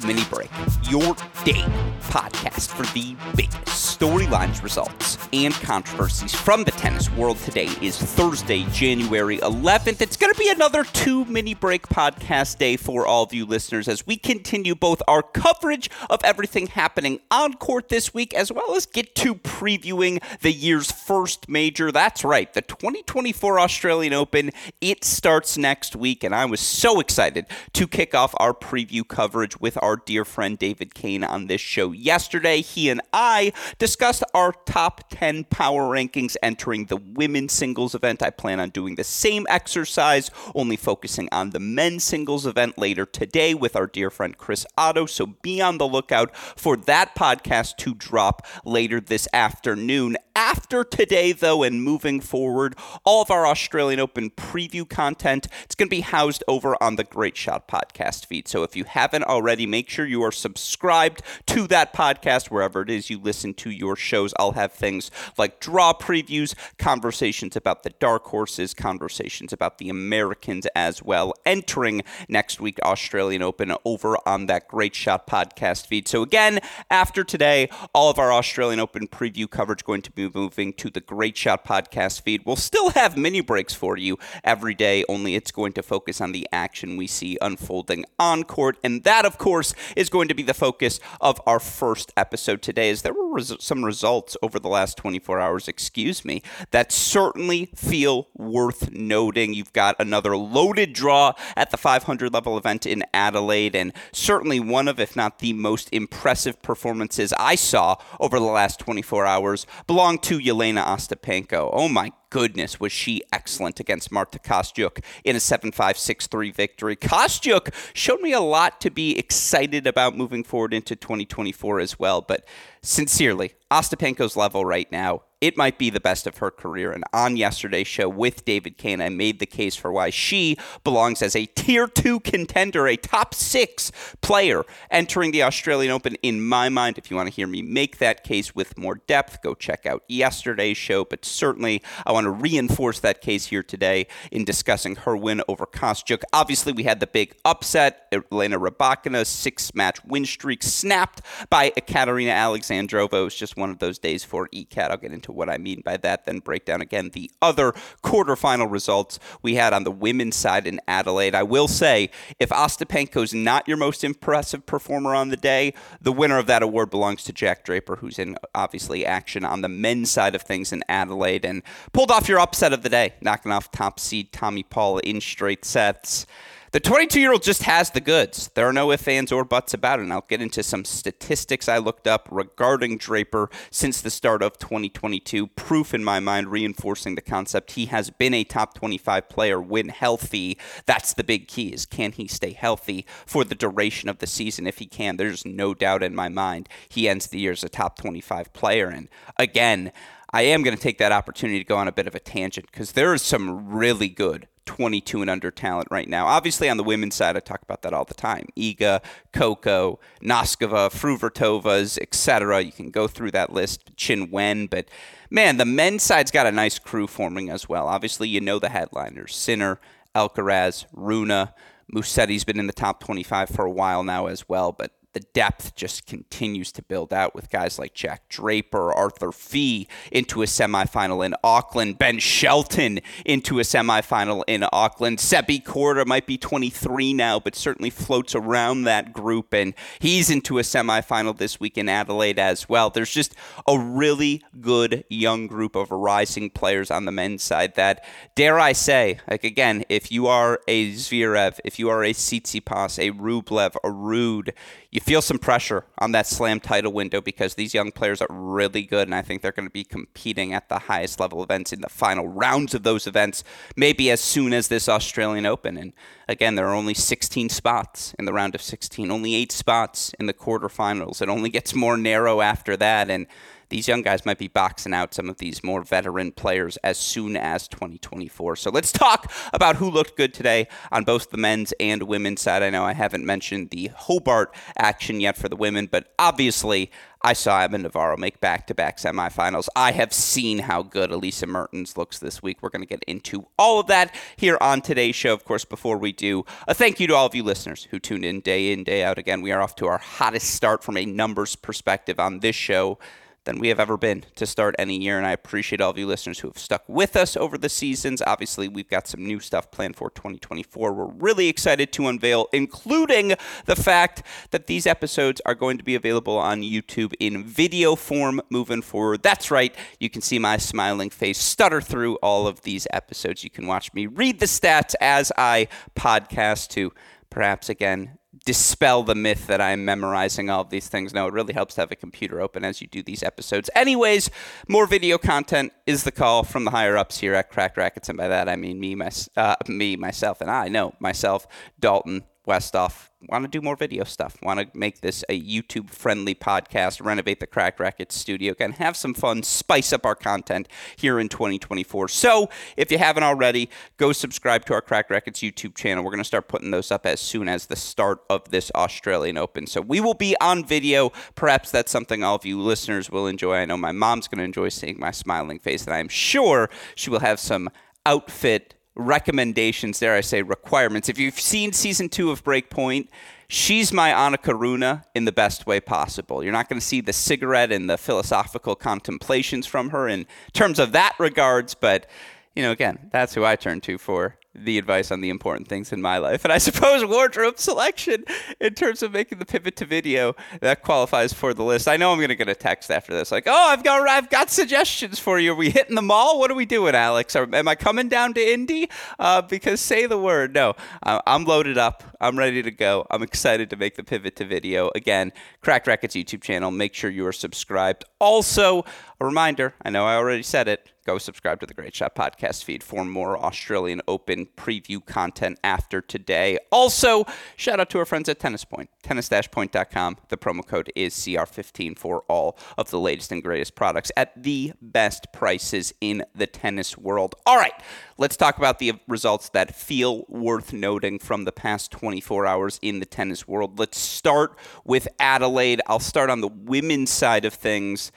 The mini break, your day podcast for the biggest storylines, results, and controversies from the tennis world. Today is Thursday, January 11th. It's going to be another two mini break podcast day for all of you listeners as we continue both our coverage of everything happening on court this week as well as get to previewing the year's first major. That's right, the 2024 Australian Open. It starts next week, and I was so excited to kick off our preview coverage with our dear friend David Kane on this show yesterday. He and I discussed our top 10 power rankings entering the women's singles event. I plan on doing the same exercise, only focusing on the men's singles event later today with our dear friend Chris Otto. So be on the lookout for that podcast to drop later this afternoon. After today, though, and moving forward, all of our Australian Open preview content, it's going to be housed over on the Great Shot podcast feed. So if you haven't already, make sure you are subscribed to that podcast wherever it is you listen to your shows. I'll have things like draw previews, conversations about the dark horses, conversations about the Americans as well, entering next week Australian Open over on that Great Shot podcast feed. So again, after today, all of our Australian Open preview coverage going to be moving to the Great Shot podcast feed. We'll still have mini breaks for you every day, only it's going to focus on the action we see unfolding on court. And that, of course, is going to be the focus of our first episode today, as there were res- some results over the last 24 hours, excuse me, that certainly feel worth noting. You've got another loaded draw at the 500 level event in Adelaide, and certainly one of, if not the most impressive performances I saw over the last 24 hours belonged to Jelena Ostapenko. Oh my goodness, was she excellent against Marta Kostyuk in a 7 5 6 3 victory. Kostyuk showed me a lot to be excited about moving forward into 2024 as well, but sincerely, Ostapenko's level right now it might be the best of her career. And on yesterday's show with David Kane, I made the case for why she belongs as a tier two contender, a top six player entering the Australian Open. In my mind, if you want to hear me make that case with more depth, go check out yesterday's show. But certainly, I want to reinforce that case here today in discussing her win over Kostyuk. Obviously, we had the big upset. Elena Rybakina's six match win streak snapped by Ekaterina Alexandrova. It was just one of those days for ECAT. I'll get into what I mean by that, then break down again the other quarterfinal results we had on the women's side in Adelaide. I will say, if Ostapenko's not your most impressive performer on the day, the winner of that award belongs to Jack Draper, who's in obviously action on the men's side of things in Adelaide and pulled off your upset of the day, knocking off top seed Tommy Paul in straight sets. The 22 year old just has the goods. There are no ifs, ands, or buts about it. And I'll get into some statistics I looked up regarding Draper since the start of 2022. Proof in my mind reinforcing the concept he has been a top 25 player when healthy. That's the big key is can he stay healthy for the duration of the season? If he can, there's no doubt in my mind he ends the year as a top 25 player. And again, I am going to take that opportunity to go on a bit of a tangent because there is some really good 22 and under talent right now. Obviously, on the women's side, I talk about that all the time. Iga, Coco, Noskova, Fruhvirtovas, etc. You can go through that list. Qin Wen, but man, the men's side's got a nice crew forming as well. Obviously, you know the headliners: Sinner, Alcaraz, Rune. Musetti's been in the top 25 for a while now as well, but the depth just continues to build out with guys like Jack Draper, Arthur Fils into a semifinal in Auckland, Ben Shelton into a semifinal in Auckland. Sebi Korda might be 23 now, but certainly floats around that group, and he's into a semifinal this week in Adelaide as well. There's just a really good young group of rising players on the men's side that, dare I say, like again, if you are a Zverev, if you are a Tsitsipas, a Rublev, a Ruud, you feel some pressure on that slam title window because these young players are really good, and I think they're going to be competing at the highest level events in the final rounds of those events, maybe as soon as this Australian Open. And again, there are only 16 spots in the round of 16, only eight spots in the quarterfinals. It only gets more narrow after that, and these young guys might be boxing out some of these more veteran players as soon as 2024. So let's talk about who looked good today on both the men's and women's side. I know I haven't mentioned the Hobart action yet for the women, but obviously I saw Emma Navarro make back to back semifinals. I have seen how good Elise Mertens looks this week. We're going to get into all of that here on today's show. Of course, before we do, a thank you to all of you listeners who tune in day in, day out. Again, we are off to our hottest start from a numbers perspective on this show than we have ever been to start any year. And I appreciate all of you listeners who have stuck with us over the seasons. Obviously, we've got some new stuff planned for 2024. We're really excited to unveil, including the fact that these episodes are going to be available on YouTube in video form moving forward. That's right, you can see my smiling face stutter through all of these episodes. You can watch me read the stats as I podcast to perhaps again dispel the myth that I'm memorizing all of these things. No, it really helps to have a computer open as you do these episodes. Anyways, more video content is the call from the higher ups here at Cracked Racquets, and by that I mean me, my, uh, me, myself, and I. know myself, Dalton, Westoff, want to do more video stuff, want to make this a YouTube friendly podcast, renovate the Cracked Racquets studio, and have some fun, spice up our content here in 2024. So if you haven't already, go subscribe to our Cracked Racquets YouTube channel. We're going to start putting those up as soon as the start of this Australian Open. So we will be on video. Perhaps that's something all of you listeners will enjoy. I know my mom's going to enjoy seeing my smiling face, and I'm sure she will have some outfit recommendations, dare I say, requirements. If you've seen season two of Breakpoint, she's my Aneke Rune in the best way possible. You're not going to see the cigarette and the philosophical contemplations from her in terms of that regards, but you know, again, that's who I turn to for the advice on the important things in my life. And I suppose wardrobe selection, in terms of making the pivot to video, that qualifies for the list. I know I'm going to get a text after this, like, "Oh, I've got I've got suggestions for you. Are we hitting the mall? What are we doing, Alex? Are, am I coming down to Indy? Uh, because say the word. No, I'm loaded up. I'm ready to go. I'm excited to make the pivot to video again. Cracked Racquets YouTube channel. Make sure you are subscribed. Also, a reminder. I know I already said it go subscribe to the Great Shot podcast feed for more Australian Open preview content after today. Also, shout out to our friends at Tennis Point, tennis-point.com. The promo code is CR15 for all of the latest and greatest products at the best prices in the tennis world. All right, let's talk about the results that feel worth noting from the past 24 hours in the tennis world. Let's start with Adelaide. I'll start on the women's side of things.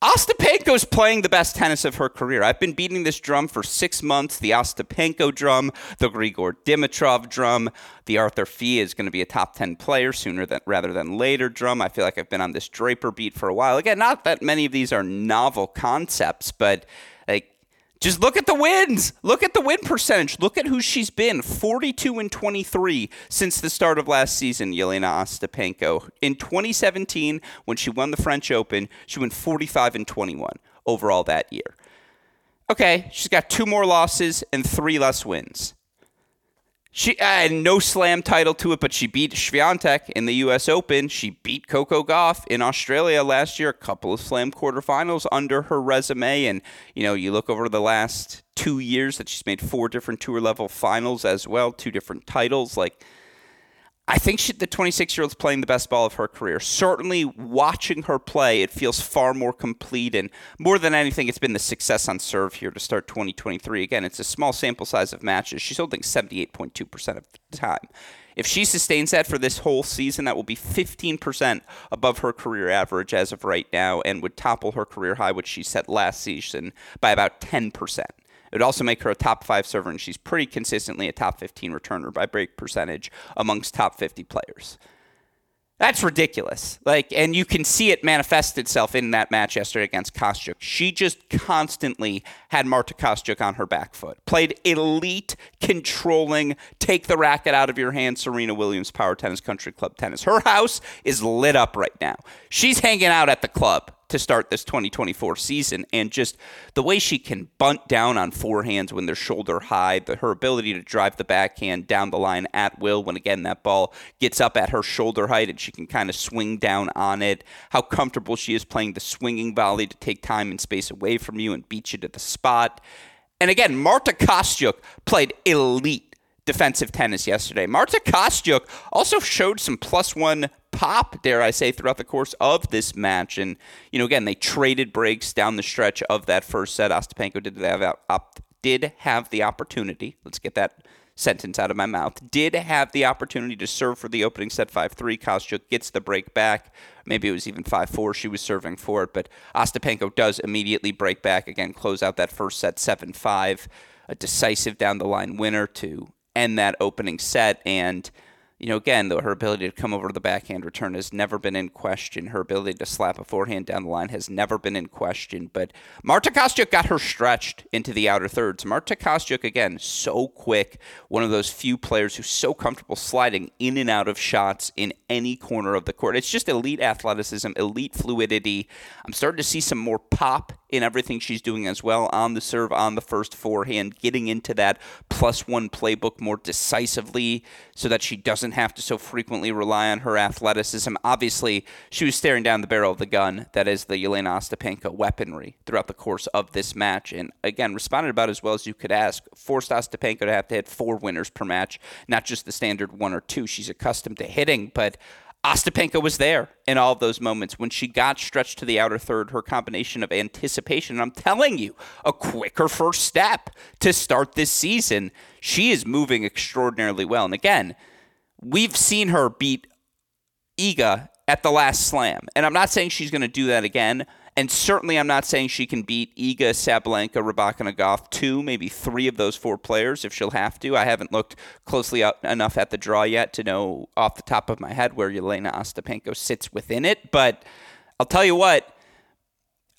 Ostapenko's playing the best tennis of her career. I've been beating this drum for six months. The Ostapenko drum, the Grigor Dimitrov drum, the Arthur Fils is going to be a top 10 player sooner than rather than later drum. I feel like I've been on this Draper beat for a while. Again, not that many of these are novel concepts, but just look at the wins. Look at the win percentage. Look at who she's been 42 and 23 since the start of last season, Jelena Ostapenko. In 2017, when she won the French Open, she went 45 and 21 overall that year. Okay, she's got two more losses and three less wins. She had no slam title to it, but she beat Swiatek in the U.S. Open. She beat Coco Gauff in Australia last year. A couple of slam quarterfinals under her resume, and you know you look over the last two years that she's made four different tour level finals as well, two different titles. Like I think she, the 26 year old's playing the best ball of her career. Certainly, watching her play, it feels far more complete. And more than anything, it's been the success on serve here to start 2023. Again, it's a small sample size of matches. She's holding 78.2% of the time. If she sustains that for this whole season, that will be 15% above her career average as of right now and would topple her career high, which she set last season, by about 10%. It would also make her a top five server, and she's pretty consistently a top 15 returner by break percentage amongst top 50 players. That's ridiculous. Like, and you can see it manifest itself in that match yesterday against Kostyuk. She just constantly had Marta Kostyuk on her back foot. Played elite, controlling, take the racket out of your hand, Serena Williams Power Tennis Country Club Tennis. Her house is lit up right now. She's hanging out at the club to start this 2024 season. And just the way she can bunt down on forehands when they're shoulder high, her ability to drive the backhand down the line at will when, again, that ball gets up at her shoulder height and she can kind of swing down on it, how comfortable she is playing the swinging volley to take time and space away from you and beat you to the spot. And again, Marta Kostyuk played elite defensive tennis yesterday. Marta Kostyuk also showed some plus one pop, dare I say, throughout the course of this match. And, you know, again, they traded breaks down the stretch of that first set. Ostapenko did have, did have the opportunity. Let's get that sentence out of my mouth. Did have the opportunity to serve for the opening set 5 3. Kostyuk gets the break back. Maybe it was even 5 4. She was serving for it, but Ostapenko does immediately break back. Again, close out that first set 7 5. A decisive down the line winner to end that opening set. And you know, again, though her ability to come over to the backhand return has never been in question. Her ability to slap a forehand down the line has never been in question. But Marta Kostyuk got her stretched into the outer thirds. Marta Kostyuk, again, so quick, one of those few players who's so comfortable sliding in and out of shots in any corner of the court. It's just elite athleticism, elite fluidity. I'm starting to see some more pop in everything she's doing as well on the serve, on the first forehand, getting into that plus one playbook more decisively so that she doesn't have to so frequently rely on her athleticism. Obviously, she was staring down the barrel of the gun that is the Jelena Ostapenko weaponry throughout the course of this match. And again, responded about as well as you could ask. Forced Ostapenko to have to hit four winners per match, not just the standard one or two. She's accustomed to hitting, but Ostapenko was there in all of those moments. When she got stretched to the outer third, her combination of anticipation, I'm telling you, a quicker first step to start this season, she is moving extraordinarily well. And again, we've seen her beat Iga at the last slam. And I'm not saying she's going to do that again. And certainly, I'm not saying she can beat Iga, Sabalenka, Rybakina, Gauff, two, maybe three of those four players if she'll have to. I haven't looked closely enough at the draw yet to know off the top of my head where Jelena Ostapenko sits within it. But I'll tell you what,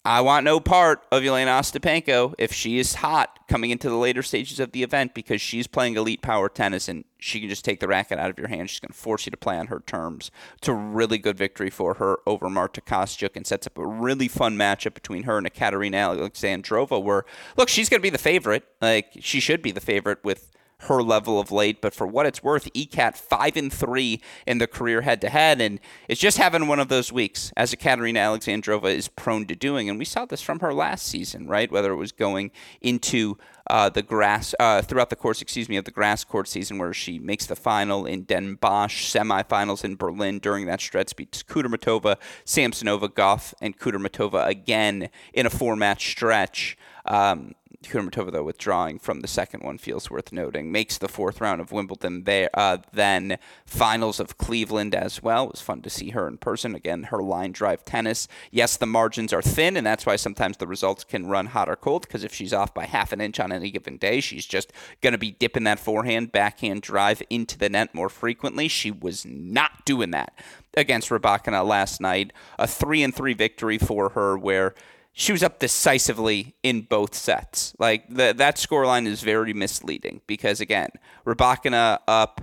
I want no part of Jelena Ostapenko if she is hot coming into the later stages of the event because she's playing elite power tennis and she can just take the racket out of your hand. She's going to force you to play on her terms. It's a really good victory for her over Marta Kostyuk and sets up a really fun matchup between her and Ekaterina Alexandrova where, look, she's going to be the favorite. Like, she should be the favorite with her level of late. But for what it's worth, ECAT five and three in the career head to head, and it's just having one of those weeks as Ekaterina Alexandrova is prone to doing. And we saw this from her last season, right? Whether it was going into uh, the grass uh, throughout the course, excuse me, of the grass court season, where she makes the final in Den Bosch, semifinals in Berlin during that stretch, beats Kudermetova, Samsonova, Gauff, and Kudermetova again in a four-match stretch. Um, Kudermetova, though, withdrawing from the second one feels worth noting. Makes the fourth round of Wimbledon there. Uh, then finals of Cleveland as well. It was fun to see her in person. Again, her line drive tennis. Yes, the margins are thin, and that's why sometimes the results can run hot or cold, because if she's off by half an inch on any given day, she's just going to be dipping that forehand, backhand drive into the net more frequently. She was not doing that against Rybakina last night. A 3 and 3 victory for her where she was up decisively in both sets. Like the, that scoreline is very misleading because again, Rybakina up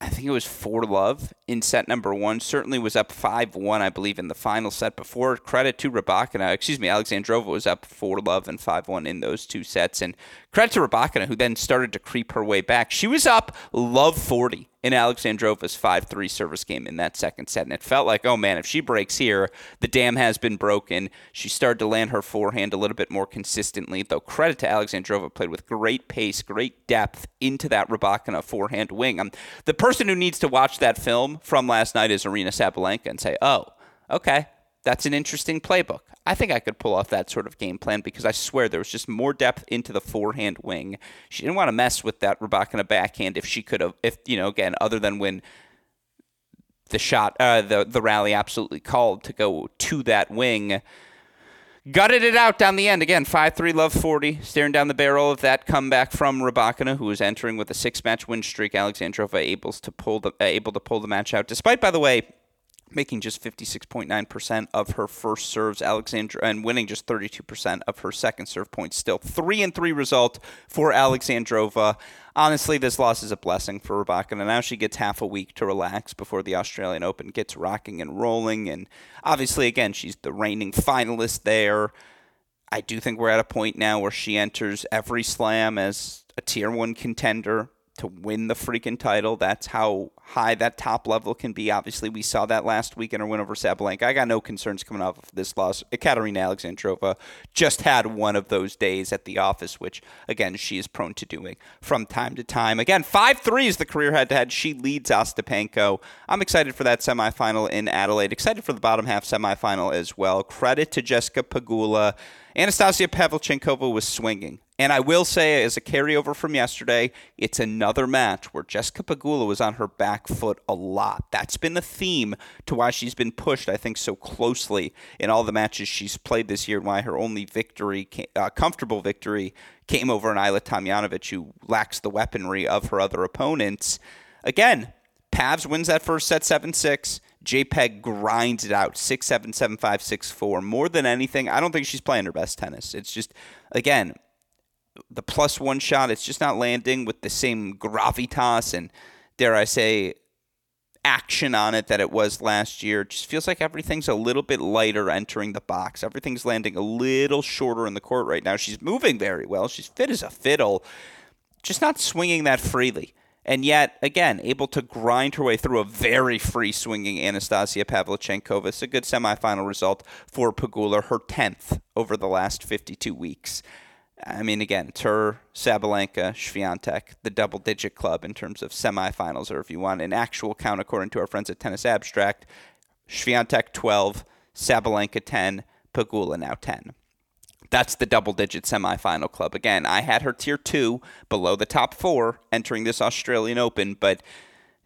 I think it was four love in set number one. Certainly was up five one, I believe, in the final set. Before credit to Rybakina, excuse me, Alexandrova was up four love and five one in those two sets, and credit to Rybakina who then started to creep her way back. She was up love forty in Alexandrova's 5 3 service game in that second set. And it felt like, oh man, if she breaks here, the dam has been broken. She started to land her forehand a little bit more consistently, though credit to Alexandrova, played with great pace, great depth into that Rybakina forehand wing. Um, the person who needs to watch that film from last night is Aryna Sabalenka and say, oh, okay, that's an interesting playbook. I think I could pull off that sort of game plan because I swear there was just more depth into the forehand wing. She didn't want to mess with that Rybakina backhand if she could have, if you know, again, other than when the shot, uh, the the rally absolutely called to go to that wing. Gutted it out down the end again. Five three love forty, staring down the barrel of that comeback from Rybakina, who was entering with a six match win streak. Alexandrova able to pull the uh, able to pull the match out, despite by the way making just 56.9% of her first serves, Alexandra, and winning just 32% of her second serve points. Still, three and three result for Alexandrova. Honestly, this loss is a blessing for Rybakina. Now she gets half a week to relax before the Australian Open gets rocking and rolling. And obviously, again, she's the reigning finalist there. I do think we're at a point now where she enters every slam as a tier one contender to win the freaking title. That's how high that top level can be. Obviously, we saw that last week in her win over Sabalenka. I got no concerns coming off of this loss. Ekaterina Alexandrova just had one of those days at the office, which, again, she is prone to doing from time to time. Again, 5 3 is the career head to head. She leads Ostapenko. I'm excited for that semifinal in Adelaide. Excited for the bottom half semifinal as well. Credit to Jessica Pegula. Anastasia Pavlyuchenkova was swinging. And I will say, as a carryover from yesterday, it's another match where Jessica Pegula was on her back foot a lot. That's been the theme to why she's been pushed, I think, so closely in all the matches she's played this year, and why her only victory, uh, comfortable victory, came over an Ajla Tomljanovic, who lacks the weaponry of her other opponents. Again, Pavs wins that first set 7 6. JPEG grinds it out 6 7, 7 5, 6 4. More than anything, I don't think she's playing her best tennis. It's just, again, the plus one shot, it's just not landing with the same gravitas and, dare I say, action on it that it was last year. It just feels like everything's a little bit lighter entering the box. Everything's landing a little shorter in the court right now. She's moving very well. She's fit as a fiddle, just not swinging that freely and yet again able to grind her way through a very free swinging Anastasia Pavlyuchenkova. It's a good semifinal result for Pegula, her 10th over the last 52 weeks. I mean, again, her, Sabalenka, Swiatek, the double digit club in terms of semifinals, or if you want an actual count according to our friends at Tennis Abstract, Swiatek 12, Sabalenka 10, Pegula now 10 that's the double digit semifinal club. Again, I had her tier two below the top four entering this Australian Open, but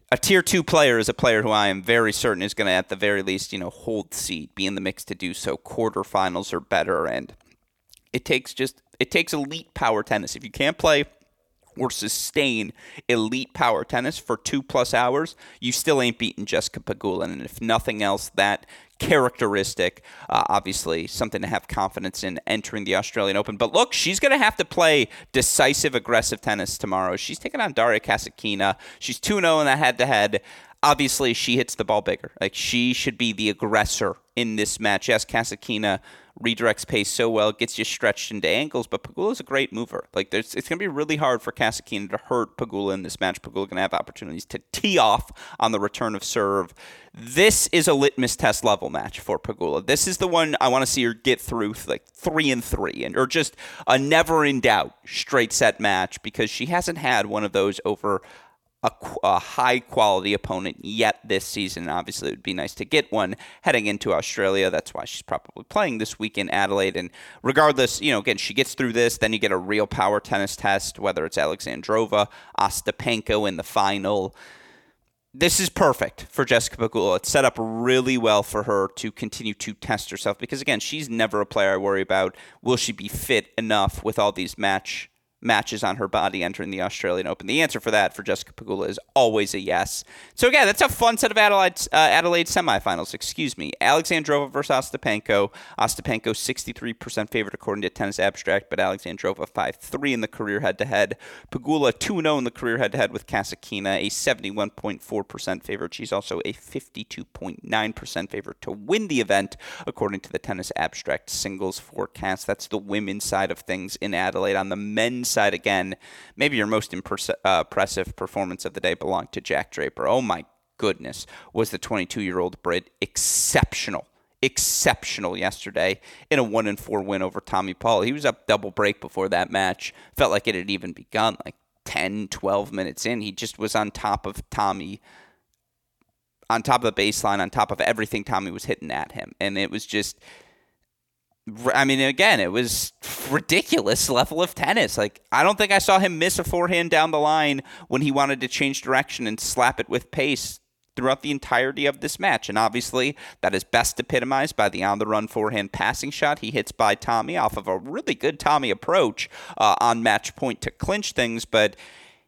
a tier two player is a player who I am very certain is going to, at the very least, you know, hold seat, be in the mix to do so. Quarterfinals or better, and it takes just it takes elite power tennis. If you can't play or sustain elite power tennis for two plus hours, you still ain't beaten Jessica Pegula. And if nothing else, that characteristic. Uh, obviously, something to have confidence in entering the Australian Open. But look, she's going to have to play decisive, aggressive tennis tomorrow. She's taking on Daria Kasatkina. She's 2 0 in that head to head. Obviously, she hits the ball bigger. Like, she should be the aggressor in this match. Yes, Kasatkina redirects pace so well, gets you stretched into angles. But Pegula's a great mover. Like it's going to be really hard for Kasatkina to hurt Pegula in this match. Pegula going to have opportunities to tee off on the return of serve. This is a litmus test level match for Pegula. This is the one I want to see her get through like three and three, and or just a never in doubt straight set match because she hasn't had one of those over a, a, high quality opponent yet this season. Obviously, it would be nice to get one heading into Australia. That's why she's probably playing this week in Adelaide. And regardless, you know, again, she gets through this, then you get a real power tennis test, whether it's Alexandrova, Ostapenko in the final. This is perfect for Jessica Pegula. It's set up really well for her to continue to test herself because, again, she's never a player I worry about. Will she be fit enough with all these match matches on her body entering the Australian Open? The answer for that for Jessica Pegula is always a yes. So again, that's a fun set of Adelaide, uh, Adelaide semifinals. Excuse me, Alexandrova versus Ostapenko. Ostapenko 63% favorite according to Tennis Abstract, but Alexandrova 5-3 in the career head-to-head. Pegula 2-0 in the career head-to-head with Kasatkina, a 71.4% favorite. She's also a 52.9% favorite to win the event according to the Tennis Abstract singles forecast. That's the women's side of things in Adelaide. On the men's side again, maybe your most uh, impressive performance of the day belonged to Jack Draper. Oh my goodness, was the 22 year old Brit exceptional. Exceptional yesterday in a one and four win over Tommy Paul. He was up double break before that match. Felt like it had even begun, like 10, 12 minutes in. He just was on top of Tommy, on top of the baseline, on top of everything Tommy was hitting at him. And it was just I mean, again, it was ridiculous level of tennis. Like, I don't think I saw him miss a forehand down the line when he wanted to change direction and slap it with pace throughout the entirety of this match. And obviously, that is best epitomized by the on the run forehand passing shot he hits by Tommy off of a really good Tommy approach uh, on match point to clinch things. But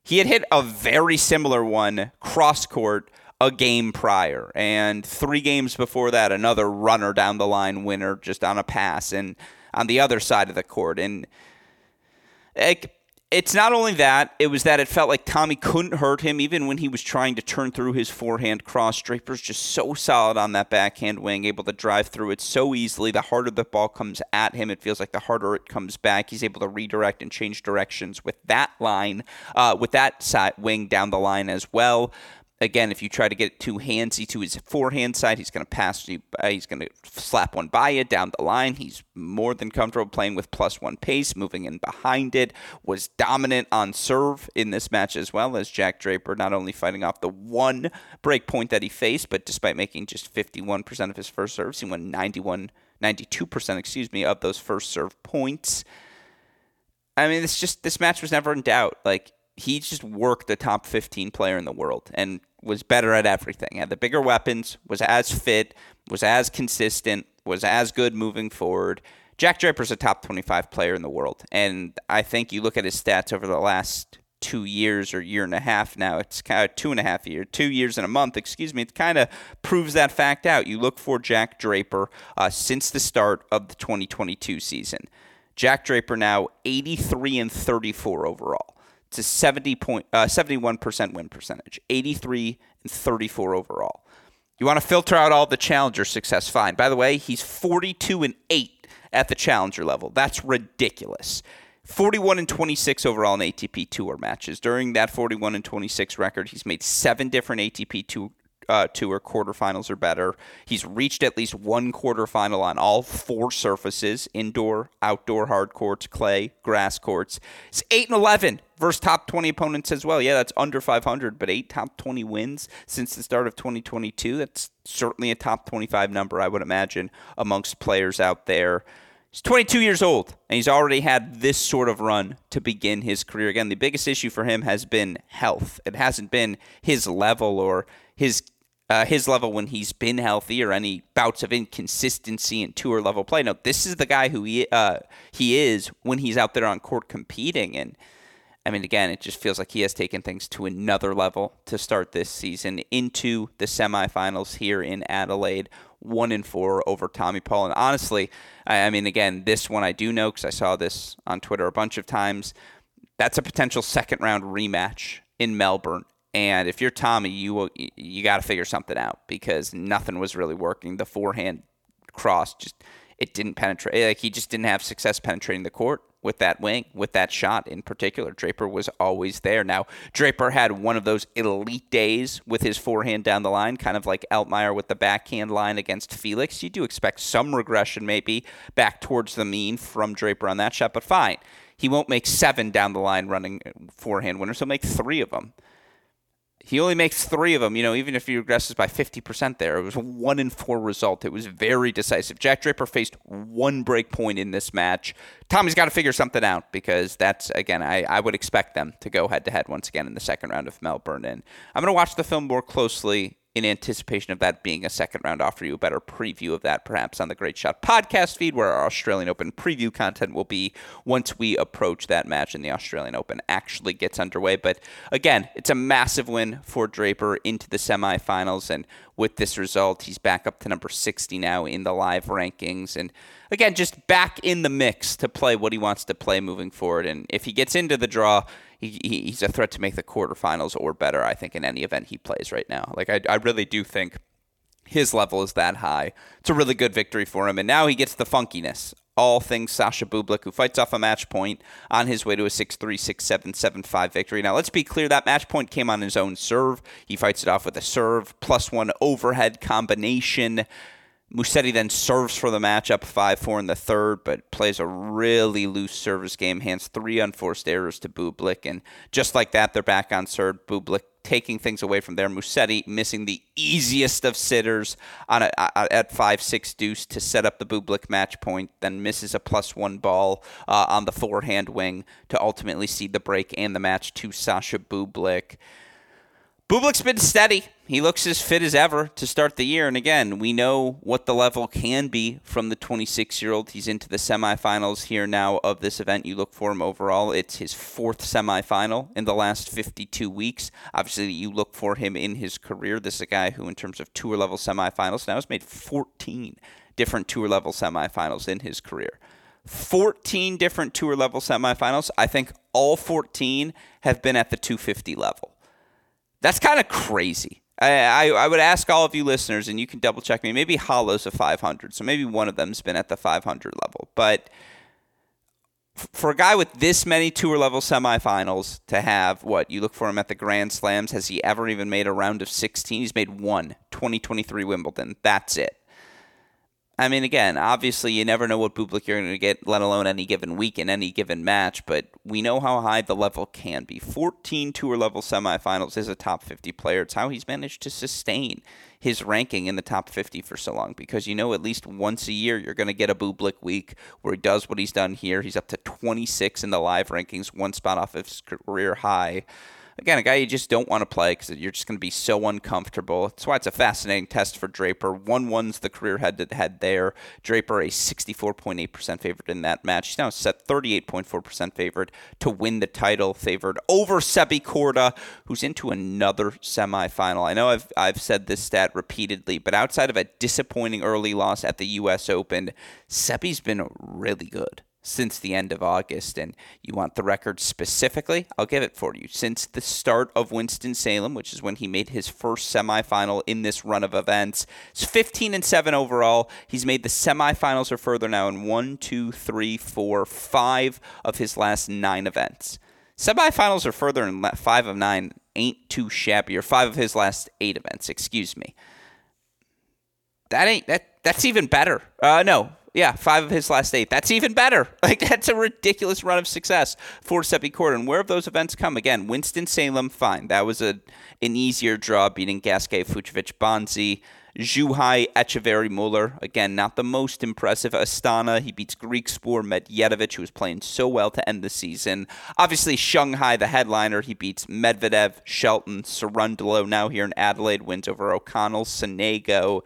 he had hit a very similar one cross court a game prior, and three games before that, another runner down the line winner just on a pass, and on the other side of the court, and. It, it's not only that, it was that it felt like Tommy couldn't hurt him even when he was trying to turn through his forehand cross. Draper's just so solid on that backhand wing, able to drive through it so easily. The harder the ball comes at him, it feels like the harder it comes back. He's able to redirect and change directions with that line, uh, with that side wing down the line as well again, if you try to get too handsy to his forehand side, he's going to pass you. He's going to slap one by you down the line. He's more than comfortable playing with plus one pace, moving in behind it. Was dominant on serve in this match as well as Jack Draper, not only fighting off the one break point that he faced, but despite making just 51% of his first serves, he won 91, 92%, excuse me, of those first serve points. I mean, this just this match was never in doubt. Like he just worked the top 15 player in the world and was better at everything. Had the bigger weapons, was as fit, was as consistent, was as good moving forward. Jack Draper's a top 25 player in the world. And I think you look at his stats over the last two years or year and a half now. It's kind of two and a half years, two years and a month, excuse me. It kind of proves that fact out. You look for Jack Draper uh, since the start of the 2022 season. Jack Draper now 83 and 34 overall to 70 point, uh, 71% win percentage, 83 and 34 overall. You want to filter out all the challenger success, fine. By the way, he's 42 and 8 at the challenger level. That's ridiculous. 41 and 26 overall in ATP Tour matches. During that 41 and 26 record, he's made seven different ATP Tour uh, tour quarterfinals or better. He's reached at least one quarterfinal on all four surfaces indoor, outdoor hard courts, clay, grass courts. It's 8 and 11 versus top 20 opponents as well. Yeah, that's under 500, but eight top 20 wins since the start of 2022. That's certainly a top 25 number, I would imagine, amongst players out there. He's 22 years old, and he's already had this sort of run to begin his career. Again, the biggest issue for him has been health. It hasn't been his level or his uh, his level when he's been healthy or any bouts of inconsistency in tour level play. No, this is the guy who he uh, he is when he's out there on court competing. And I mean, again, it just feels like he has taken things to another level to start this season into the semifinals here in Adelaide. One and four over Tommy Paul. And honestly, I mean, again, this one I do know because I saw this on Twitter a bunch of times. That's a potential second round rematch in Melbourne and if you're Tommy, you you got to figure something out because nothing was really working. The forehand cross just it didn't penetrate. Eh, like he just didn't have success penetrating the court with that wing, with that shot in particular. Draper was always there. Now Draper had one of those elite days with his forehand down the line, kind of like Altmaier with the backhand line against Felix. You do expect some regression, maybe back towards the mean from Draper on that shot, but fine. He won't make seven down the line running eh, forehand winners. He'll make three of them. He only makes three of them. You know, even if he regresses by 50% there, it was a one in four result. It was very decisive. Jack Draper faced one break point in this match. Tommy's got to figure something out because that's, again, I, I would expect them to go head to head once again in the second round of Melbourne. And I'm going to watch the film more closely in anticipation of that being a second round, offer you a better preview of that perhaps on the Great Shot podcast feed, where our Australian Open preview content will be once we approach that match and the Australian Open actually gets underway. But again, it's a massive win for Draper into the semifinals. And with this result, he's back up to number 60 now in the live rankings. And again, just back in the mix to play what he wants to play moving forward. And if he gets into the draw, he, he's a threat to make the quarterfinals or better, I think, in any event he plays right now. Like, I, I really do think his level is that high. It's a really good victory for him. And now he gets the funkiness. All things Sasha Bublik, who fights off a match point on his way to a 6 3, 6 7, 7 5 victory. Now, let's be clear that match point came on his own serve. He fights it off with a serve, plus one overhead combination. Musetti then serves for the match up 5 4 in the third, but plays a really loose service game, hands three unforced errors to Bublik. And just like that, they're back on serve. Bublik taking things away from there. Musetti missing the easiest of sitters on a, a, at 5 6 deuce to set up the Bublik match point, then misses a plus one ball uh, on the forehand wing to ultimately cede the break and the match to Sasha Bublik. Bublik's been steady. He looks as fit as ever to start the year. And again, we know what the level can be from the 26 year old. He's into the semifinals here now of this event. You look for him overall. It's his fourth semifinal in the last 52 weeks. Obviously, you look for him in his career. This is a guy who, in terms of tour level semifinals, now has made 14 different tour level semifinals in his career. 14 different tour level semifinals. I think all 14 have been at the 250 level. That's kind of crazy. I, I, would ask all of you listeners, and you can double check me. Maybe Halle's a 500, so maybe one of them's been at the 500 level. But for a guy with this many tour level semifinals to have what you look for him at the Grand Slams, has he ever even made a round of 16? He's made one 2023 Wimbledon. That's it. I mean, again, obviously, you never know what Bublik you're going to get, let alone any given week in any given match. But we know how high the level can be. 14 tour level semifinals is a top 50 player. It's how he's managed to sustain his ranking in the top 50 for so long because you know at least once a year you're going to get a Bublik week where he does what he's done here. He's up to 26 in the live rankings, one spot off of his career high again, a guy you just don't want to play because you're just going to be so uncomfortable. That's why it's a fascinating test for Draper. 1 1's the career head to head there. Draper, a 64.8% favorite in that match. He's now set 38.4% favorite to win the title, favored over Sebi Korda, who's into another semifinal. I know I've, I've said this stat repeatedly, but outside of a disappointing early loss at the U.S. Open, Sebi's been really good since the end of August, and you want the record specifically, I'll give it for you. Since the start of Winston-Salem, which is when he made his first semifinal in this run of events, it's 15 and 7 overall. He's made the semifinals or further now in one, two, three, four, five of his last nine events. Semifinals or further in five of nine ain't too shabby, or five of his last eight events, excuse me. That ain't that. That's even better. Uh, no, yeah, five of his last eight. That's even better. Like that's a ridiculous run of success for Sebi Korda. And where have those events come? Again, Winston Salem, fine. That was a an easier draw, beating Gasquet, Fucsovics, Bonzi. Zhuhai, Etcheverry, Muller. Again, not the most impressive. Astana, he beats Griekspoor, Medvedev, who was playing so well to end the season. Obviously, Shanghai, the headliner, he beats Medvedev, Shelton, Cerundolo, now here in Adelaide, wins over O'Connell, Sonego.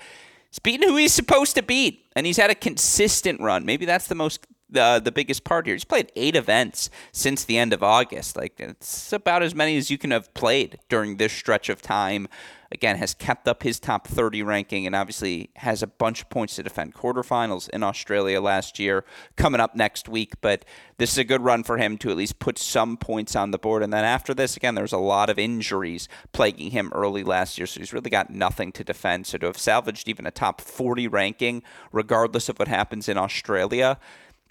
He's beaten who he's supposed to beat, and he's had a consistent run. Maybe that's the most the the biggest part here. He's played eight events since the end of August. Like it's about as many as you can have played during this stretch of time again, has kept up his top 30 ranking and obviously has a bunch of points to defend. Quarterfinals in Australia last year, coming up next week, but this is a good run for him to at least put some points on the board. And then after this, again, there's a lot of injuries plaguing him early last year, so he's really got nothing to defend. So to have salvaged even a top 40 ranking, regardless of what happens in Australia,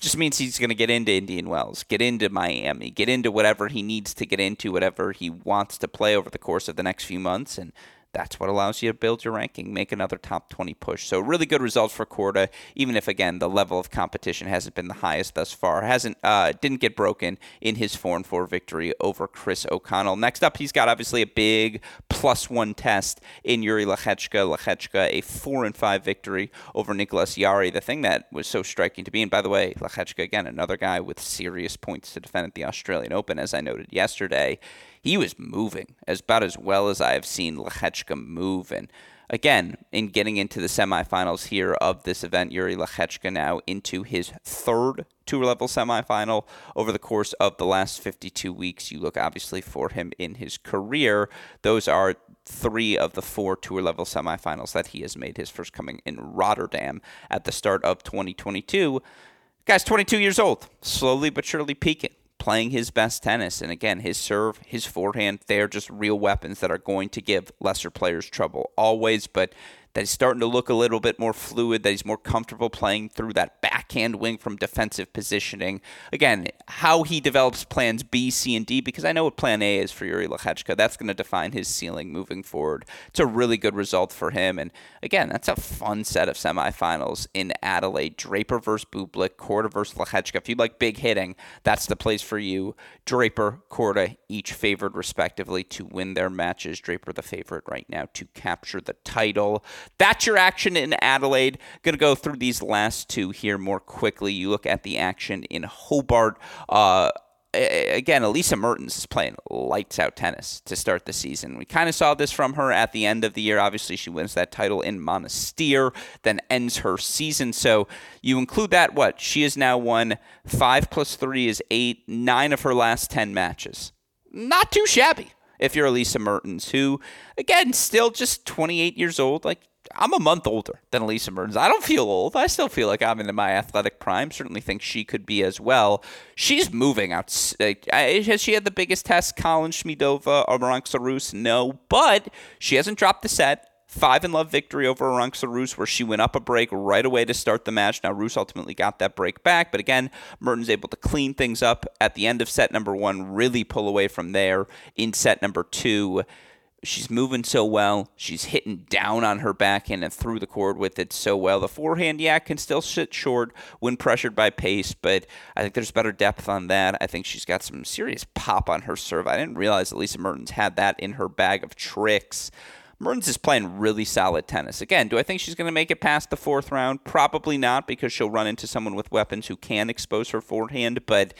just means he's going to get into Indian Wells, get into Miami, get into whatever he needs to get into, whatever he wants to play over the course of the next few months. And that's what allows you to build your ranking, make another top 20 push. So really good results for Korda, even if again the level of competition hasn't been the highest thus far. Hasn't uh, didn't get broken in his four and four victory over Chris O'Connell. Next up, he's got obviously a big plus one test in Yuri Lehecka. Lehecka a four and five victory over Nicolas Jarry. The thing that was so striking to me, and by the way, Lehecka again another guy with serious points to defend at the Australian Open, as I noted yesterday he was moving as about as well as I have seen Lehecka move. And again, in getting into the semifinals here of this event, Yuri Lehecka now into his third tour level semifinal over the course of the last 52 weeks. You look obviously for him in his career. Those are three of the four tour level semifinals that he has made his first coming in Rotterdam at the start of 2022. Guy's 22 years old, slowly but surely peaking playing his best tennis. And again, his serve, his forehand, they're just real weapons that are going to give lesser players trouble always. But that he's starting to look a little bit more fluid, that he's more comfortable playing through that backhand wing from defensive positioning. Again, how he develops plans B, C, and D, because I know what plan A is for Yuri Lehecka. That's going to define his ceiling moving forward. It's a really good result for him. And again, that's a fun set of semifinals in Adelaide. Draper versus Bublik, Korda versus Lehecka. If you like big hitting, that's the place for you. Draper, Korda, each favored respectively to win their matches. Draper the favorite right now to capture the title. That's your action in Adelaide. Going to go through these last two here more quickly. You look at the action in Hobart. Uh, again, Elise Mertens is playing lights out tennis to start the season. We kind of saw this from her at the end of the year. Obviously, she wins that title in Monastir, then ends her season. So you include that, what? She has now won five plus three is eight, nine of her last 10 matches. Not too shabby if you're Elise Mertens, who, again, still just 28 years old. Like, I'm a month older than Elise Mertens. I don't feel old. I still feel like I'm in my athletic prime. Certainly think she could be as well. She's moving out. Has she had the biggest test? Karolina Schmiedlova or Arantxa Rus? No, but she hasn't dropped the set. Five in love victory over Arantxa Rus, where she went up a break right away to start the match. Now, Rus ultimately got that break back, but again, Mertens able to clean things up at the end of set number one, really pull away from there in set number two. She's moving so well. She's hitting down on her backhand and through the court with it so well. The forehand, yeah, can still sit short when pressured by pace, but I think there's better depth on that. I think she's got some serious pop on her serve. I didn't realize that Lisa Mertens had that in her bag of tricks. Mertens is playing really solid tennis. Again, do I think she's going to make it past the fourth round? Probably not because she'll run into someone with weapons who can expose her forehand, but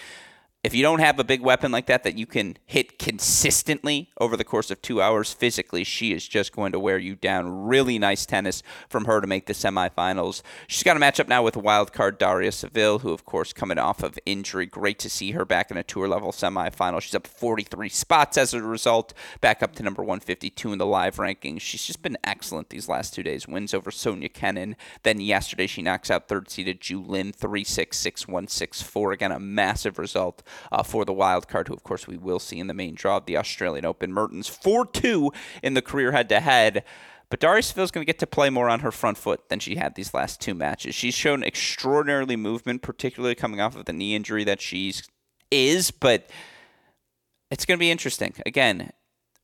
if you don't have a big weapon like that that you can hit consistently over the course of two hours physically, she is just going to wear you down. Really nice tennis from her to make the semifinals. She's got a matchup now with wild card Daria Saville, who, of course, coming off of injury. Great to see her back in a tour level semifinal. She's up 43 spots as a result, back up to number 152 in the live rankings. She's just been excellent these last two days. Wins over Sofia Kenin. Then yesterday, she knocks out third seeded Zhu Lin 3 6 6 1 6 4. Again, a massive result uh, for the wild card, who, of course, we will see in the main draw of the Australian Open. Mertens 4 2 in the career head to head. But Saville is going to get to play more on her front foot than she had these last two matches. She's shown extraordinarily movement, particularly coming off of the knee injury that she's is, but it's going to be interesting. Again,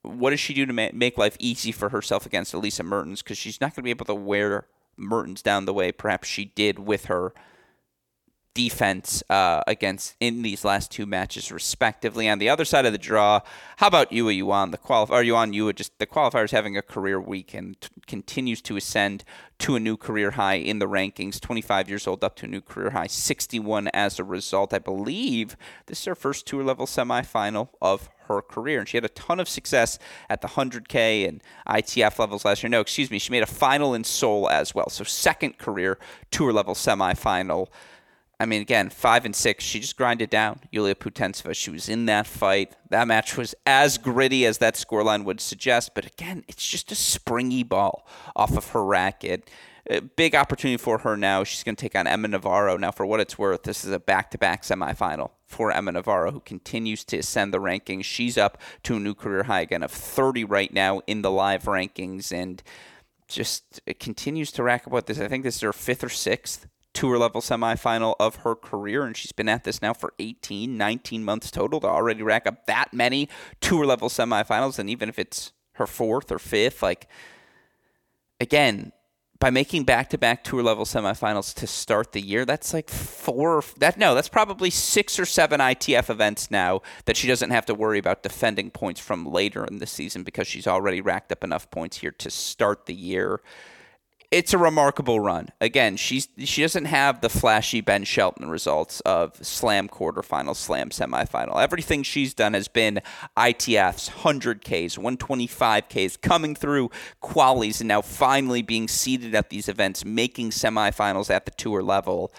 what does she do to ma- make life easy for herself against Elise Mertens? Because she's not going to be able to wear Mertens down the way perhaps she did with her defense uh, against in these last two matches, respectively. On the other side of the draw, how about Yue Yuan? The qualifier, are you on Yua? Just the qualifier is having a career week and t- continues to ascend to a new career high in the rankings. 25 years old, up to a new career high, 61 as a result. I believe this is her first tour level semifinal of her career. And she had a ton of success at the 100K and ITF levels last year. No, excuse me, she made a final in Seoul as well. So, second career tour level semifinal. I mean, again, five and six, she just grinded down Yulia Putintseva. She was in that fight. That match was as gritty as that scoreline would suggest. But again, it's just a springy ball off of her racket. A big opportunity for her now. She's going to take on Emma Navarro. Now, for what it's worth, this is a back to back semifinal for Emma Navarro, who continues to ascend the rankings. She's up to a new career high again of 30 right now in the live rankings. And just continues to rack up this. I think this is her fifth or sixth tour level semifinal of her career, and she's been at this now for 18, 19 months total to already rack up that many tour level semifinals. And even if it's her fourth or fifth, like, again, by making back-to-back tour level semifinals to start the year that's like four that no that's probably six or seven ITF events now that she doesn't have to worry about defending points from later in the season because she's already racked up enough points here to start the year it's a remarkable run. Again, she's she doesn't have the flashy Ben Shelton results of slam quarterfinal, slam semifinal. Everything she's done has been ITFs, 100Ks, 125Ks, coming through qualies, and now finally being seated at these events, making semifinals at the tour level.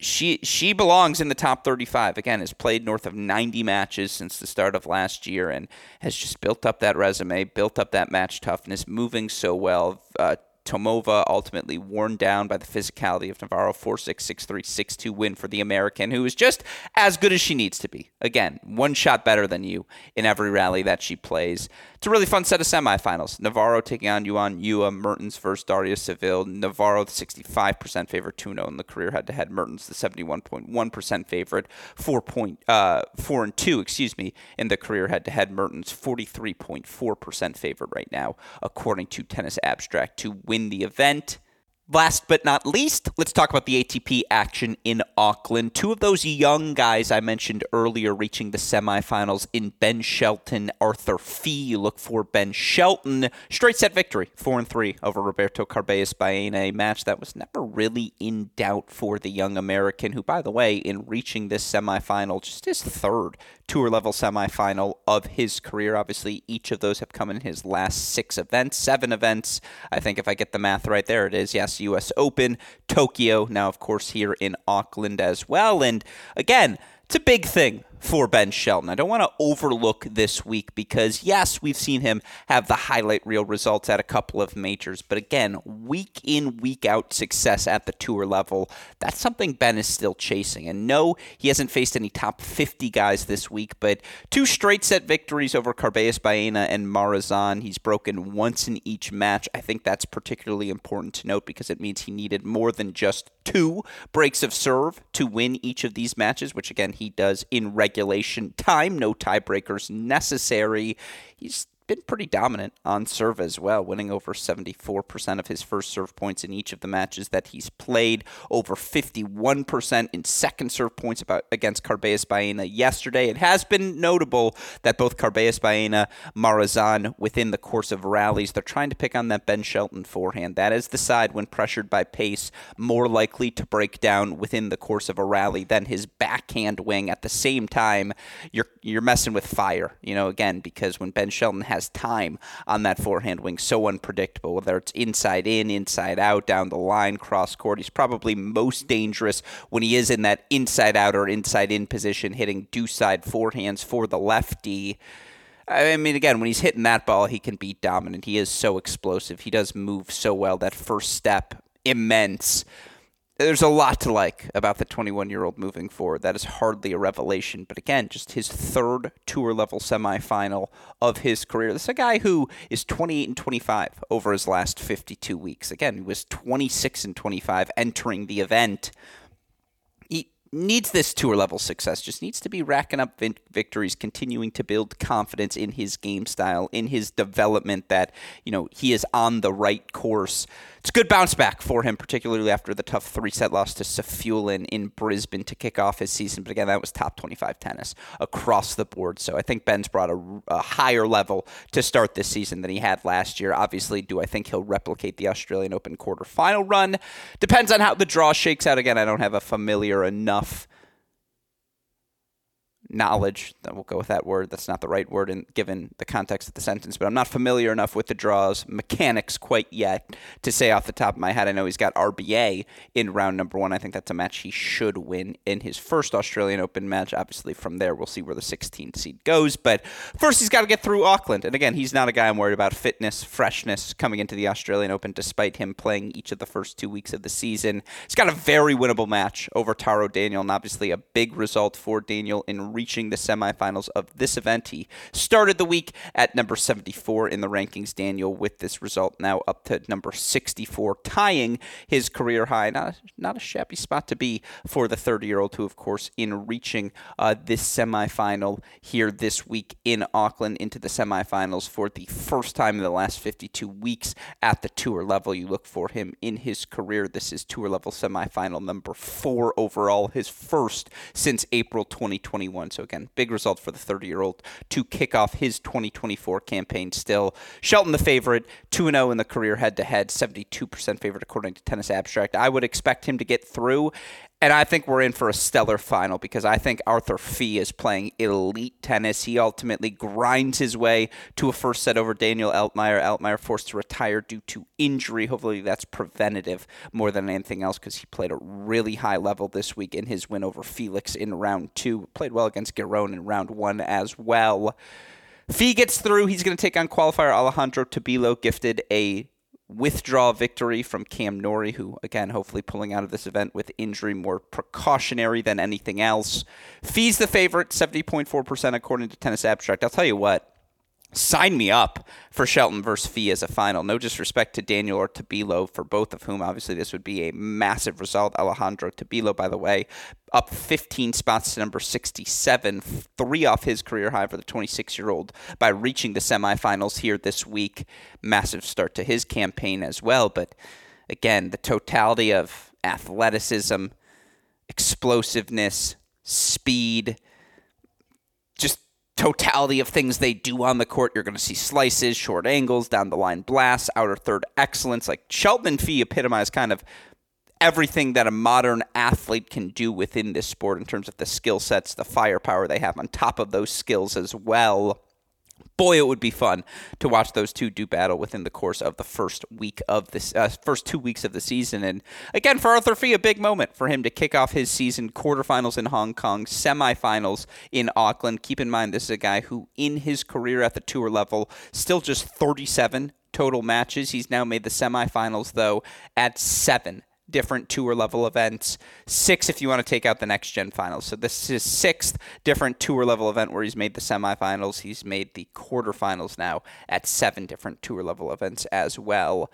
She she belongs in the top 35. Again, has played north of 90 matches since the start of last year, and has just built up that resume, built up that match toughness, moving so well. Uh, Tomova ultimately worn down by the physicality of Navarro. 4 6 6 3 6 2 win for the American, who is just as good as she needs to be. Again, one shot better than you in every rally that she plays. It's a really fun set of semifinals. Navarro taking on Yuan Yue, Mertens versus Daria Saville. Navarro, the 65% favorite, 2 0 in the career head to head. Mertens, the 71.1% favorite, 4, point, uh, 4 and 2, excuse me, in the career head to head. Mertens, 43.4% favorite right now, according to Tennis Abstract, to win the event. Last but not least, let's talk about the ATP action in Auckland. Two of those young guys I mentioned earlier reaching the semifinals in Ben Shelton, Arthur Fils. Look for Ben Shelton. Straight set victory, 4 and 3 over Roberto Carballes Baena, a match that was never really in doubt for the young American, who, by the way, in reaching this semifinal, just his third tour level semifinal of his career. Obviously, each of those have come in his last six events, seven events. I think if I get the math right there, it is. Yes, U.S. Open, Tokyo, now, of course, here in Auckland as well. And again, it's a big thing for Ben Shelton. I don't want to overlook this week because, yes, we've seen him have the highlight reel results at a couple of majors, but again, week in, week out success at the tour level, that's something Ben is still chasing. And no, he hasn't faced any top 50 guys this week, but two straight set victories over Carballes Baena and Marozsan. He's broken once in each match. I think that's particularly important to note because it means he needed more than just two breaks of serve to win each of these matches, which again, he does in regular regulation time. No tiebreakers necessary. He's been pretty dominant on serve as well, winning over 74% of his first serve points in each of the matches that he's played, over 51% in second serve points about, against Carballes Baena yesterday. It has been notable that both Carballes Baena, Marozsan, within the course of rallies, they're trying to pick on that Ben Shelton forehand. That is the side, when pressured by pace, more likely to break down within the course of a rally than his backhand wing. At the same time, you're you're messing with fire, you know, again, because when Ben Shelton has has time on that forehand wing. So unpredictable, whether it's inside in, inside out, down the line, cross court. He's probably most dangerous when he is in that inside out or inside in position, hitting deuce side forehands for the lefty. I mean, again, when he's hitting that ball, he can be dominant. He is so explosive. He does move so well. That first step, immense there's a lot to like about the 21 year old moving forward. That is hardly a revelation. But again, just his third tour level semifinal of his career. This is a guy who is 28 and 25 over his last 52 weeks. Again, he was 26 and 25 entering the event He needs this tour level success, just needs to be racking up victories, continuing to build confidence in his game style, in his development that, you know, he is on the right course. It's a good bounce back for him, particularly after the tough three set loss to Safiullin in Brisbane to kick off his season. But again, that was top 25 tennis across the board. So I think Ben's brought a, a higher level to start this season than he had last year. Obviously, do I think he'll replicate the Australian Open quarterfinal run? Depends on how the draw shakes out. Again, I don't have a familiar enough knowledge. We'll go with that word. That's not the right word in, given the context of the sentence, but I'm not familiar enough with the draws mechanics quite yet to say off the top of my head. I know he's got RBA in round number one. I think that's a match he should win in his first Australian Open match. Obviously, from there, we'll see where the 16th seed goes. But first, he's got to get through Auckland. And again, he's not a guy I'm worried about fitness, freshness coming into the Australian Open, despite him playing each of the first two weeks of the season. He's got a very winnable match over Taro Daniel, and obviously a big result for Daniel in reaching the semifinals of this event. He started the week at number 74 in the rankings, Daniel, with this result now up to number 64, tying his career high. Not, not a shabby spot to be for the 30 year old, who, of course, in reaching uh, this semifinal here this week in Auckland into the semifinals for the first time in the last 52 weeks at the tour level. You look for him in his career. This is tour level semifinal number four overall, his first since April 2021. So, again, big result for the 30 year old to kick off his 2024 campaign still. Shelton, the favorite, 2 0 in the career head to head, 72% favorite according to Tennis Abstract. I would expect him to get through. And I think we're in for a stellar final because I think Arthur Fils is playing elite tennis. He ultimately grinds his way to a first set over Daniel Altmaier. Altmaier forced to retire due to injury. Hopefully, that's preventative more than anything else because he played a really high level this week in his win over Felix in round two. Played well against Giron in round one as well. Fils gets through. He's going to take on qualifier Alejandro Tabilo, gifted a withdraw victory from Cam Norrie, who, again, hopefully pulling out of this event with injury more precautionary than anything else. Fils's the favorite, 70.4% according to Tennis Abstract. I'll tell you what, sign me up for Shelton versus Fils as a final. No disrespect to Daniel or Tabilo, for both of whom, obviously, this would be a massive result. Alejandro Tabilo, by the way, up 15 spots to number 67, three off his career high for the 26 year old by reaching the semifinals here this week. Massive start to his campaign as well, but again, the totality of athleticism, explosiveness, speed, totality of things they do on the court. You're going to see slices, short angles, down the line blasts, outer third excellence. Like Shelton and Fils epitomize kind of everything that a modern athlete can do within this sport in terms of the skill sets, the firepower they have on top of those skills as well boy, it would be fun to watch those two do battle within the course of the first week of this uh, first two weeks of the season. And again, for Arthur Fils, a big moment for him to kick off his season quarterfinals in Hong Kong, semifinals in Auckland. Keep in mind, this is a guy who, in his career at the tour level, still just 37 total matches. He's now made the semifinals, though, at seven different tour level events. Six if you want to take out the next gen finals. So this is his sixth different tour level event where he's made the semifinals. He's made the quarterfinals now at seven different tour level events as well.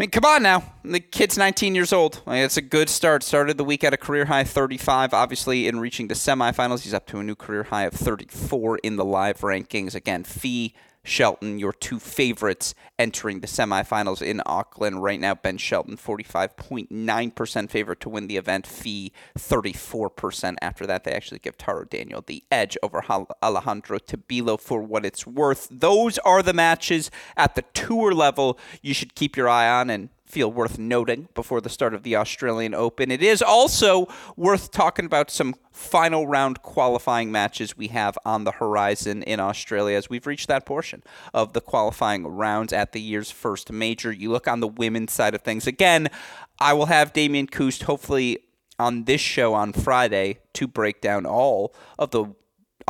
I mean, come on now. The kid's 19 years old. I mean, it's a good start. Started the week at a career high 35. Obviously, in reaching the semifinals, he's up to a new career high of 34 in the live rankings. Again, Fils Shelton, your two favorites entering the semifinals in Auckland. Right now, Ben Shelton, 45.9% favorite to win the event, Fils 34%. After that, they actually give Taro Daniel the edge over Alejandro Tabilo for what it's worth. Those are the matches at the tour level you should keep your eye on and feel worth noting before the start of the Australian Open. It is also worth talking about some final round qualifying matches we have on the horizon in Australia as we've reached that portion of the qualifying rounds at the year's first major. You look on the women's side of things. Again, I will have Damian Kust hopefully on this show on Friday to break down all of the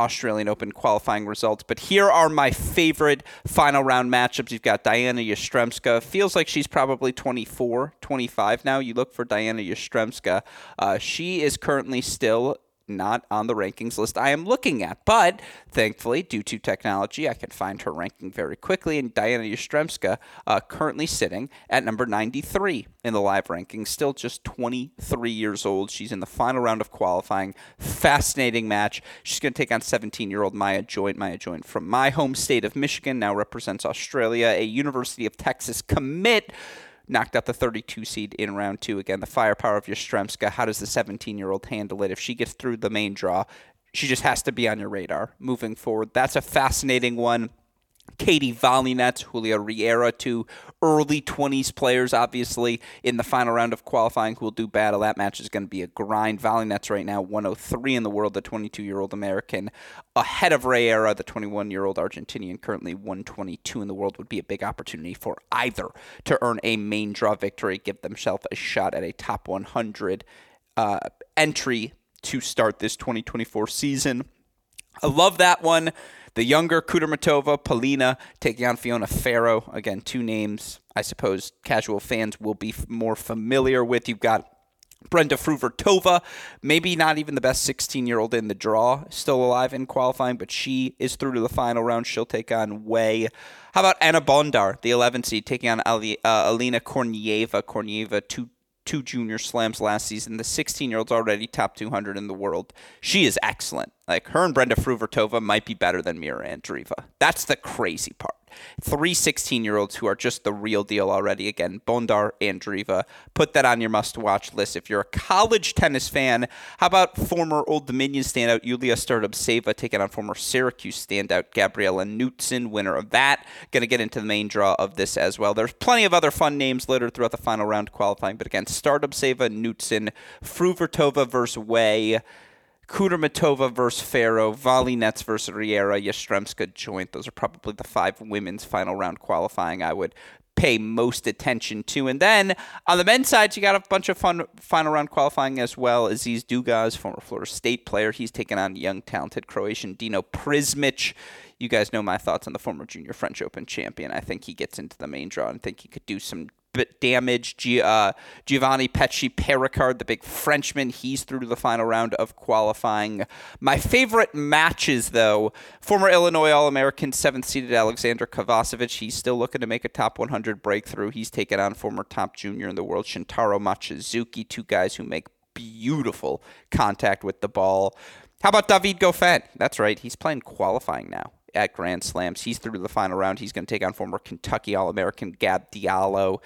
Australian Open qualifying results. But here are my favorite final round matchups. You've got Dayana Yastremska. Feels like she's probably 24, 25 now. You look for Dayana Yastremska. Uh, she is currently still not on the rankings list I am looking at. But thankfully, due to technology, I can find her ranking very quickly. And Dayana Yastremska uh, currently sitting at number 93 in the live rankings, still just 23 years old. She's in the final round of qualifying. Fascinating match. She's going to take on 17 year old Maya Joint. Maya Joint from my home state of Michigan now represents Australia, a University of Texas commit knocked out the 32 seed in round two. Again, the firepower of Yastremska. How does the 17 year old handle it? If she gets through the main draw, she just has to be on your radar moving forward. That's a fascinating one. Katie Volynets, Julia Riera, two early 20s players, obviously, in the final round of qualifying who will do battle. That match is going to be a grind. Volynets right now 103 in the world, the 22 year old American, ahead of Riera, the 21 year old Argentinian, currently 122 in the world, would be a big opportunity for either to earn a main draw victory, give themselves a shot at a top 100 uh, entry to start this 2024 season. I love that one. The younger Kudermetova, Polina taking on Fiona Ferro. Again, two names I suppose casual fans will be more familiar with. You've got Brenda Fruhvirtova, maybe not even the best 16 year old in the draw, still alive in qualifying, but she is through to the final round. She'll take on Wei. How about Anna Bondar, the 11 seed, taking on Ali, uh, Alina Kornieva? Kornieva, two two junior slams last season. The 16 year old's already top 200 in the world. She is excellent. Like her and Brenda Fruhvirtova might be better than Mira Andreeva. That's the crazy part. Three 16 year olds who are just the real deal already. Again, Bondar, and Andreeva. Put that on your must watch list. If you're a college tennis fan, how about former Old Dominion standout Yulia Stardup taking on former Syracuse standout Gabriela Knutson, winner of that? Going to get into the main draw of this as well. There's plenty of other fun names littered throughout the final round qualifying, but again, Starodubtseva, Knutson, Fruhvirtova versus Wei. Kudermetova versus Ferro, Volynets versus Riera, Yastremska joint. Those are probably the five women's final round qualifying I would pay most attention to. And then on the men's side, you got a bunch of fun final round qualifying as well. Aziz Dougaz, former Florida State player, he's taken on young, talented Croatian Dino Prizmic. You guys know my thoughts on the former junior French Open champion. I think he gets into the main draw and think he could do some damage. G- uh, Giovanni Mpetshi Perricard, the big Frenchman, he's through to the final round of qualifying. My favorite matches, though, former Illinois All American, seventh seeded Aleksandar Kovacevic. He's still looking to make a top 100 breakthrough. He's taken on former top junior in the world, Shintaro Mochizuki, two guys who make beautiful contact with the ball. How about David Goffin? That's right, he's playing qualifying now at Grand Slams. He's through to the final round. He's going to take on former Kentucky All American Gab Diallo.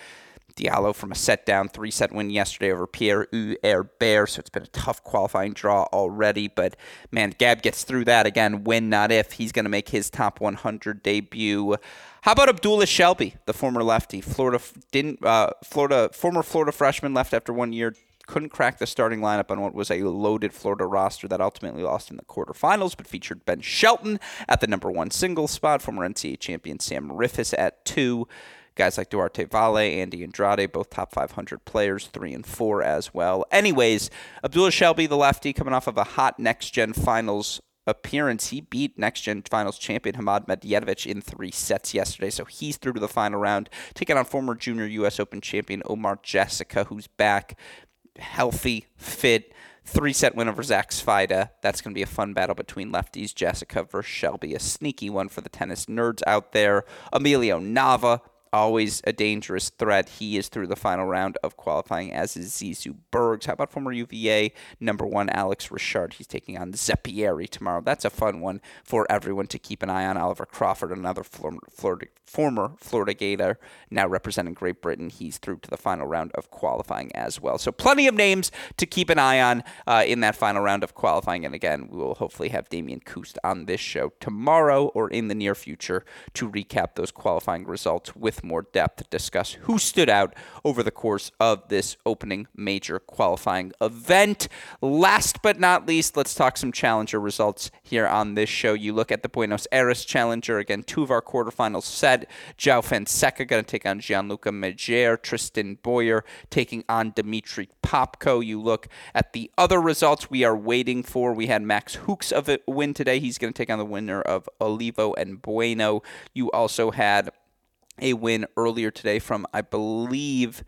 Diallo from a set down, three set win yesterday over Pierre Herbert. So it's been a tough qualifying draw already. But man, Gab gets through that again. Win, not if. He's going to make his top 100 debut. How about Abdullah Shelbayh, the former lefty? Florida didn't. Uh, Florida former Florida freshman left after one year. Couldn't crack the starting lineup on what was a loaded Florida roster that ultimately lost in the quarterfinals, but featured Ben Shelton at the number one single spot, former NCAA champion Sam Riffice at two. Guys like Duarte Valle, Andy Andrade, both top 500 players, three and four as well. Anyways, Abdullah Shelbayh, the lefty, coming off of a hot next gen finals appearance. He beat next gen finals champion Hamad Medjedovic in three sets yesterday, so he's through to the final round, taking on former junior U.S. Open champion Omar Jasika, who's back, healthy, fit. Three set win over Zach Svajda. That's going to be a fun battle between lefties. Jasika versus Shelbayh. A sneaky one for the tennis nerds out there. Emilio Nava always a dangerous threat. He is through the final round of qualifying, as is Zizou Bergs. How about former UVA number one Alex Ritschard? He's taking on Zeppieri tomorrow. That's a fun one for everyone to keep an eye on. Oliver Crawford, another Florida, former Florida Gator, now representing Great Britain. He's through to the final round of qualifying as well. So plenty of names to keep an eye on uh, in that final round of qualifying. And again, we will hopefully have Damian Kust on this show tomorrow or in the near future to recap those qualifying results with more depth discuss who stood out over the course of this opening major qualifying event. Last but not least, let's talk some challenger results here on this show. You look at the Buenos Aires Challenger. Again, two of our quarterfinals set. João Fonseca going to take on Gianluca Mager. Tristan Boyer taking on Dimitri Popko. You look at the other results we are waiting for. We had Max Houkes of a win today. He's going to take on the winner of Olivo and Bueno. You also had a win earlier today from, I believe,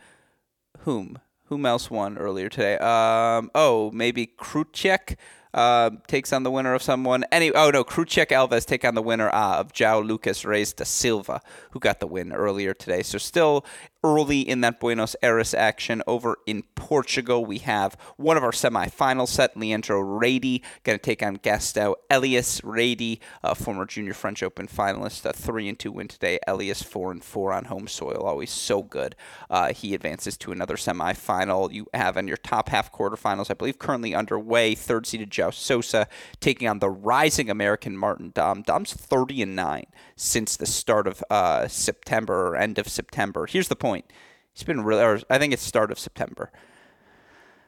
whom? Whom else won earlier today? Um, oh, maybe Krutchek uh, takes on the winner of someone. Any oh no, Krutchek Alves take on the winner uh, of João Lucas Reis da Silva, who got the win earlier today. So still early in that Buenos Aires action over in Portugal. We have one of our semifinal set, Leandro Raty, going to take on Gaston Elias Raty, a former junior French Open finalist, a 3 and 2 win today. Elias 4 and 4 on home soil, always so good. Uh, he advances to another semifinal. You have in your top half quarterfinals, I believe currently underway, third seeded João Sousa taking on the rising American Martin Damm. Damm's 30 and 9 since the start of uh, September or end of September. Here's the point point. He's been really, or I think it's start of September.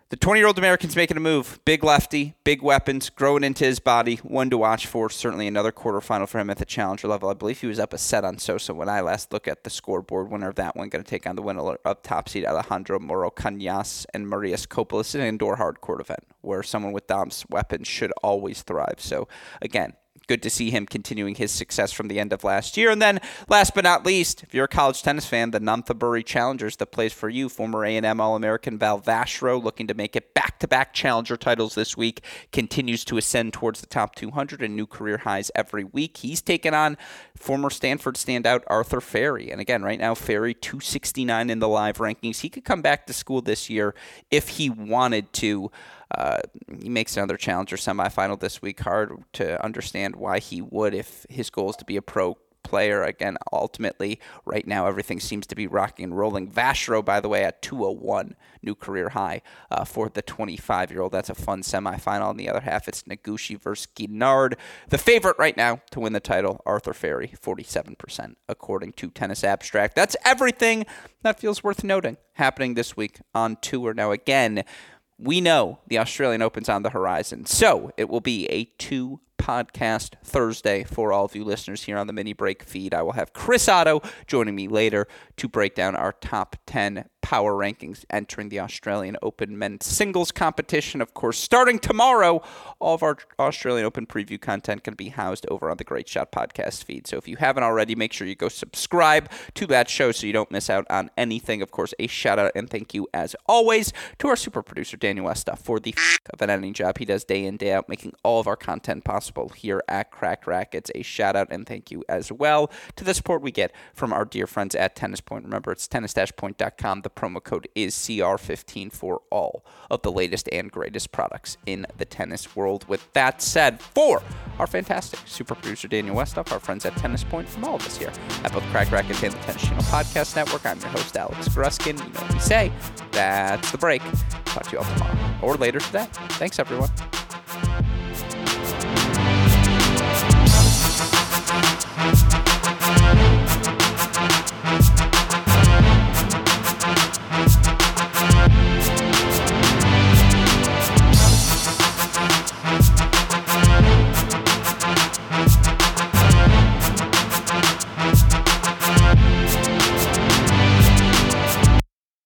The 20 year old American's making a move. Big lefty, big weapons, growing into his body. One to watch for. Certainly another quarterfinal for him at the challenger level. I believe he was up a set on Sousa when I last looked at the scoreboard. Winner of that one going to take on the winner of top seed Alejandro Moro Cañas and Marius Copil. an indoor hard court event where someone with Damm's weapons should always thrive. So, again, good to see him continuing his success from the end of last year. And then, last but not least, if you're a college tennis fan, the Nonthaburi Challengers that plays for you, former A&M All-American Val Vacherot, looking to make it back-to-back Challenger titles this week, continues to ascend towards the top 200 and new career highs every week. He's taken on former Stanford standout Arthur Fery, and again, right now Fery 269 in the live rankings. He could come back to school this year if he wanted to. Uh, he makes another challenger semifinal this week. Hard to understand why he would if his goal is to be a pro player. Again, ultimately, right now everything seems to be rocking and rolling. Vacherot, by the way, at 201, new career high uh, for the 25 year old. That's a fun semifinal. On the other half, it's Noguchi versus Guinard. The favorite right now to win the title, Arthur Fery, 47%, according to Tennis Abstract. That's everything that feels worth noting happening this week on tour. Now, again, we know the Australian Open's on the horizon. So it will be a two podcast Thursday for all of you listeners here on the mini break feed. I will have Chris Otto joining me later to break down our top 10 power rankings entering the Australian Open men's singles competition. Of course, starting tomorrow, all of our Australian Open preview content can be housed over on the Great Shot podcast feed. So if you haven't already, make sure you go subscribe to that show so you don't miss out on anything. Of course, a shout out and thank you as always to our super producer Daniel Westa for the f- of an editing job he does day in day out, making all of our content possible here at Cracked Racquets. A shout out and thank you as well to the support we get from our dear friends at Tennis Point. Remember, it's tennis-point.com. The Promo code is CR15 for all of the latest and greatest products in the tennis world. With that said, for our fantastic super producer Daniel Westoff, our friends at Tennis Point, from all of us here at both Crack Racket and the Tennis Channel Podcast Network, I'm your host, Alex Gruskin. You know what we say. That's the break. Talk to you all tomorrow or later today. Thanks, everyone.